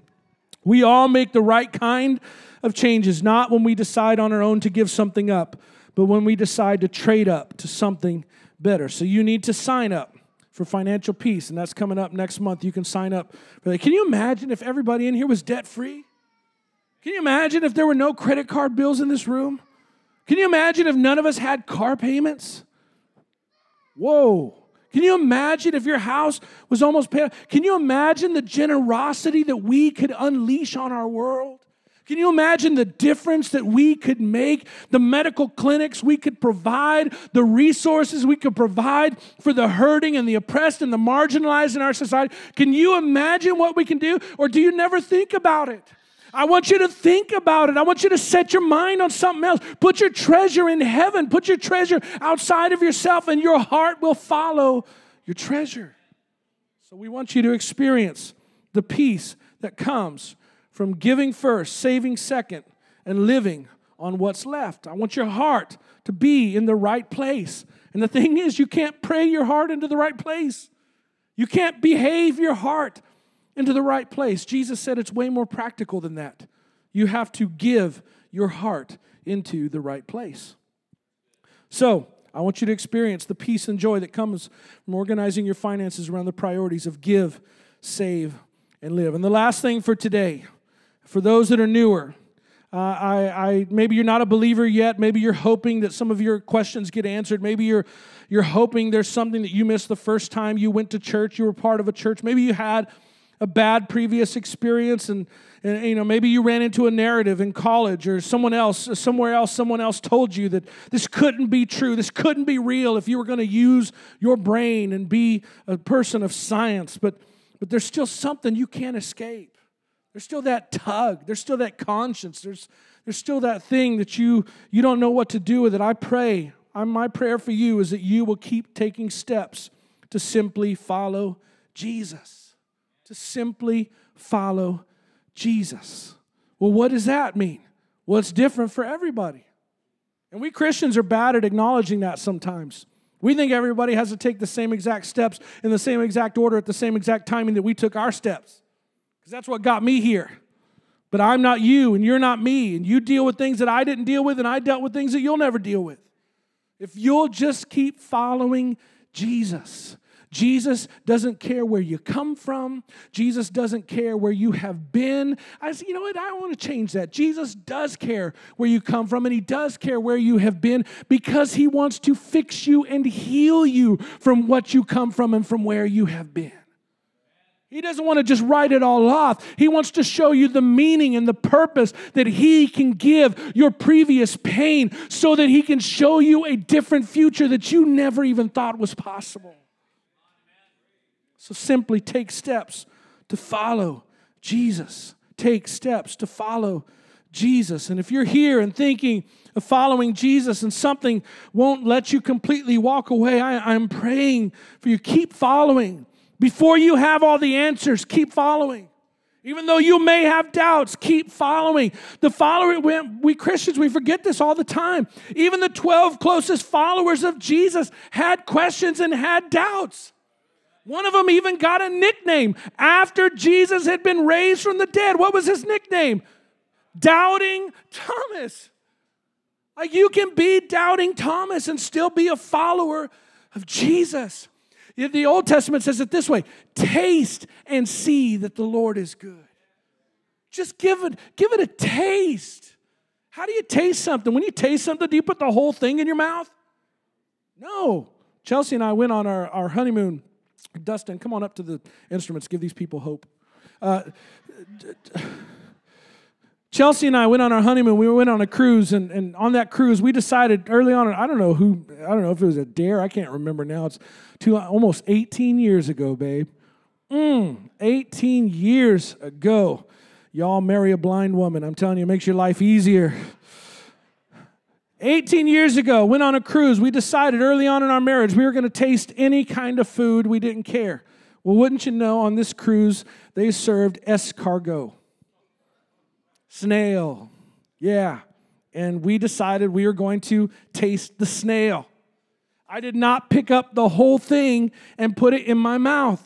We all make the right kind of changes, not when we decide on our own to give something up, but when we decide to trade up to something better. So you need to sign up for financial peace, and that's coming up next month. You can sign up for that. Can you imagine if everybody in here was debt free? Can you imagine if there were no credit card bills in this room? Can you imagine if none of us had car payments? Whoa. Can you imagine if your house was almost paid? Can you imagine the generosity that we could unleash on our world? Can you imagine the difference that we could make? The medical clinics we could provide, the resources we could provide for the hurting and the oppressed and the marginalized in our society. Can you imagine what we can do? Or do you never think about it? I want you to think about it. I want you to set your mind on something else. Put your treasure in heaven. Put your treasure outside of yourself, and your heart will follow your treasure. So, we want you to experience the peace that comes from giving first, saving second, and living on what's left. I want your heart to be in the right place. And the thing is, you can't pray your heart into the right place. You can't behave your heart into the right place. Jesus said it's way more practical than that. You have to give your heart into the right place. So, I want you to experience the peace and joy that comes from organizing your finances around the priorities of give, save, and live. And the last thing for today, for those that are newer, uh, I, I, maybe you're not a believer yet. Maybe you're hoping that some of your questions get answered. Maybe you're you're hoping there's something that you missed the first time you went to church. You were part of a church. Maybe you had a bad previous experience, and, and you know maybe you ran into a narrative in college or someone else somewhere else. Someone else told you that this couldn't be true. This couldn't be real if you were going to use your brain and be a person of science. But but there's still something you can't escape. There's still that tug. There's still that conscience. There's, there's still that thing that you, you don't know what to do with it. I pray, I'm, my prayer for you is that you will keep taking steps to simply follow Jesus. To simply follow Jesus. Well, what does that mean? Well, it's different for everybody. And we Christians are bad at acknowledging that sometimes. We think everybody has to take the same exact steps in the same exact order at the same exact timing that we took our steps because that's what got me here. But I'm not you, and you're not me, and you deal with things that I didn't deal with, and I dealt with things that you'll never deal with. If you'll just keep following Jesus, Jesus doesn't care where you come from. Jesus doesn't care where you have been. I said, you know what? I want to change that. Jesus does care where you come from, and He does care where you have been because He wants to fix you and heal you from what you come from and from where you have been. He doesn't want to just write it all off. He wants to show you the meaning and the purpose that He can give your previous pain so that He can show you a different future that you never even thought was possible. So simply take steps to follow Jesus. Take steps to follow Jesus. And if you're here and thinking of following Jesus and something won't let you completely walk away, I, am praying for you. Keep following. Before you have all the answers, keep following. Even though you may have doubts, keep following. The following, we, we, Christians, we forget this all the time. Even the 12 closest followers of Jesus had questions and had doubts. One of them even got a nickname after Jesus had been raised from the dead. What was his nickname? Doubting Thomas. Like you can be doubting Thomas and still be a follower of Jesus. The Old Testament says it this way taste and see that the Lord is good. Just give it, give it a taste. How do you taste something? When you taste something, do you put the whole thing in your mouth? No. Chelsea and I went on our, our honeymoon. Dustin, come on up to the instruments. Give these people hope. Uh, Chelsea and I went on our honeymoon. We went on a cruise, and, and on that cruise, we decided early on. I don't know who. I don't know if it was a dare. I can't remember now. It's two, almost 18 years ago, babe. Mm, 18 years ago. Y'all marry a blind woman. I'm telling you, it makes your life easier. 18 years ago, went on a cruise. We decided early on in our marriage we were going to taste any kind of food. We didn't care. Well, wouldn't you know, on this cruise, they served escargot, snail. Yeah. And we decided we were going to taste the snail. I did not pick up the whole thing and put it in my mouth.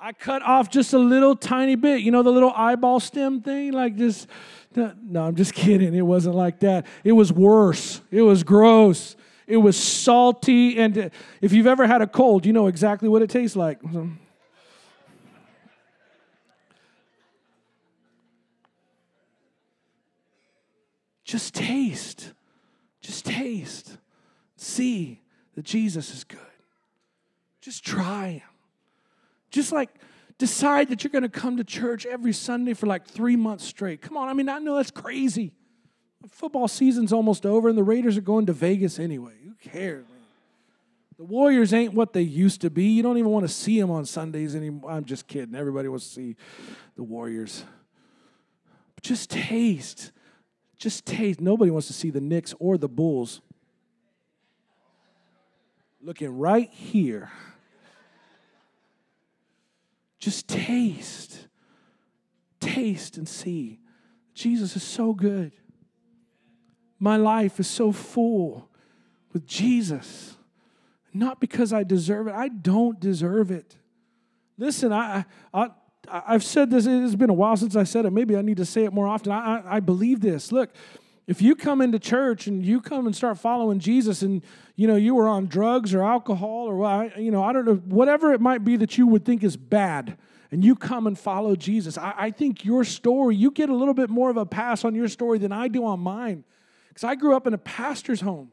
I cut off just a little tiny bit. You know the little eyeball stem thing? Like just, no, I'm just kidding. It wasn't like that. It was worse. It was gross. It was salty. And if you've ever had a cold, you know exactly what it tastes like. Just taste. Just taste. See that Jesus is good. Just try Him. Just like decide that you're going to come to church every Sunday for like three months straight. Come on, I mean, I know that's crazy. Football season's almost over, and the Raiders are going to Vegas anyway. Who cares, man? The Warriors ain't what they used to be. You don't even want to see them on Sundays anymore. I'm just kidding. Everybody wants to see the Warriors. But just taste. Just taste. Nobody wants to see the Knicks or the Bulls looking right here just taste. Taste and see. Jesus is so good. My life is so full with Jesus. Not because I deserve it. I don't deserve it. Listen, I, I, I've said this, it's been a while since I said it. Maybe I need to say it more often. I, I, I believe this. Look, if you come into church and you come and start following Jesus and you know you were on drugs or alcohol or you know I don't know whatever it might be that you would think is bad and you come and follow Jesus, I, I think your story you get a little bit more of a pass on your story than I do on mine because I grew up in a pastor's home.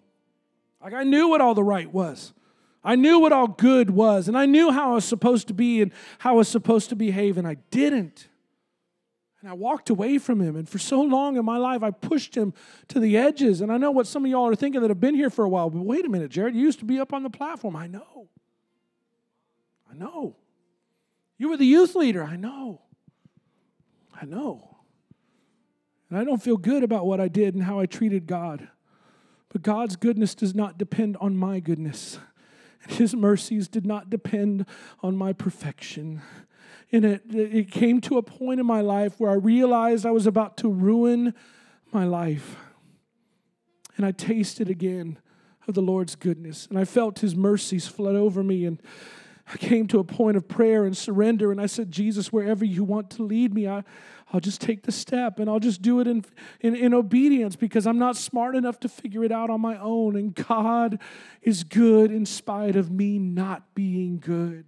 Like I knew what all the right was. I knew what all good was, and I knew how I was supposed to be and how I was supposed to behave, and I didn't. And I walked away from him. And for so long in my life, I pushed him to the edges. And I know what some of y'all are thinking that have been here for a while. But wait a minute, Jared, you used to be up on the platform. I know. I know. You were the youth leader. I know. I know. And I don't feel good about what I did and how I treated God. But God's goodness does not depend on my goodness. His mercies did not depend on my perfection. And it, it came to a point in my life where I realized I was about to ruin my life. And I tasted again of the Lord's goodness. And I felt his mercies flood over me. And I came to a point of prayer and surrender. And I said, Jesus, wherever you want to lead me, I, I'll just take the step and I'll just do it in, in, in obedience because I'm not smart enough to figure it out on my own. And God is good in spite of me not being good.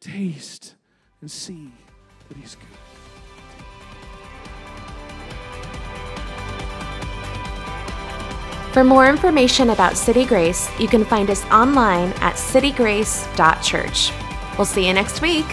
Taste and see that He's good. For more information about City Grace, you can find us online at citygrace.church. We'll see you next week.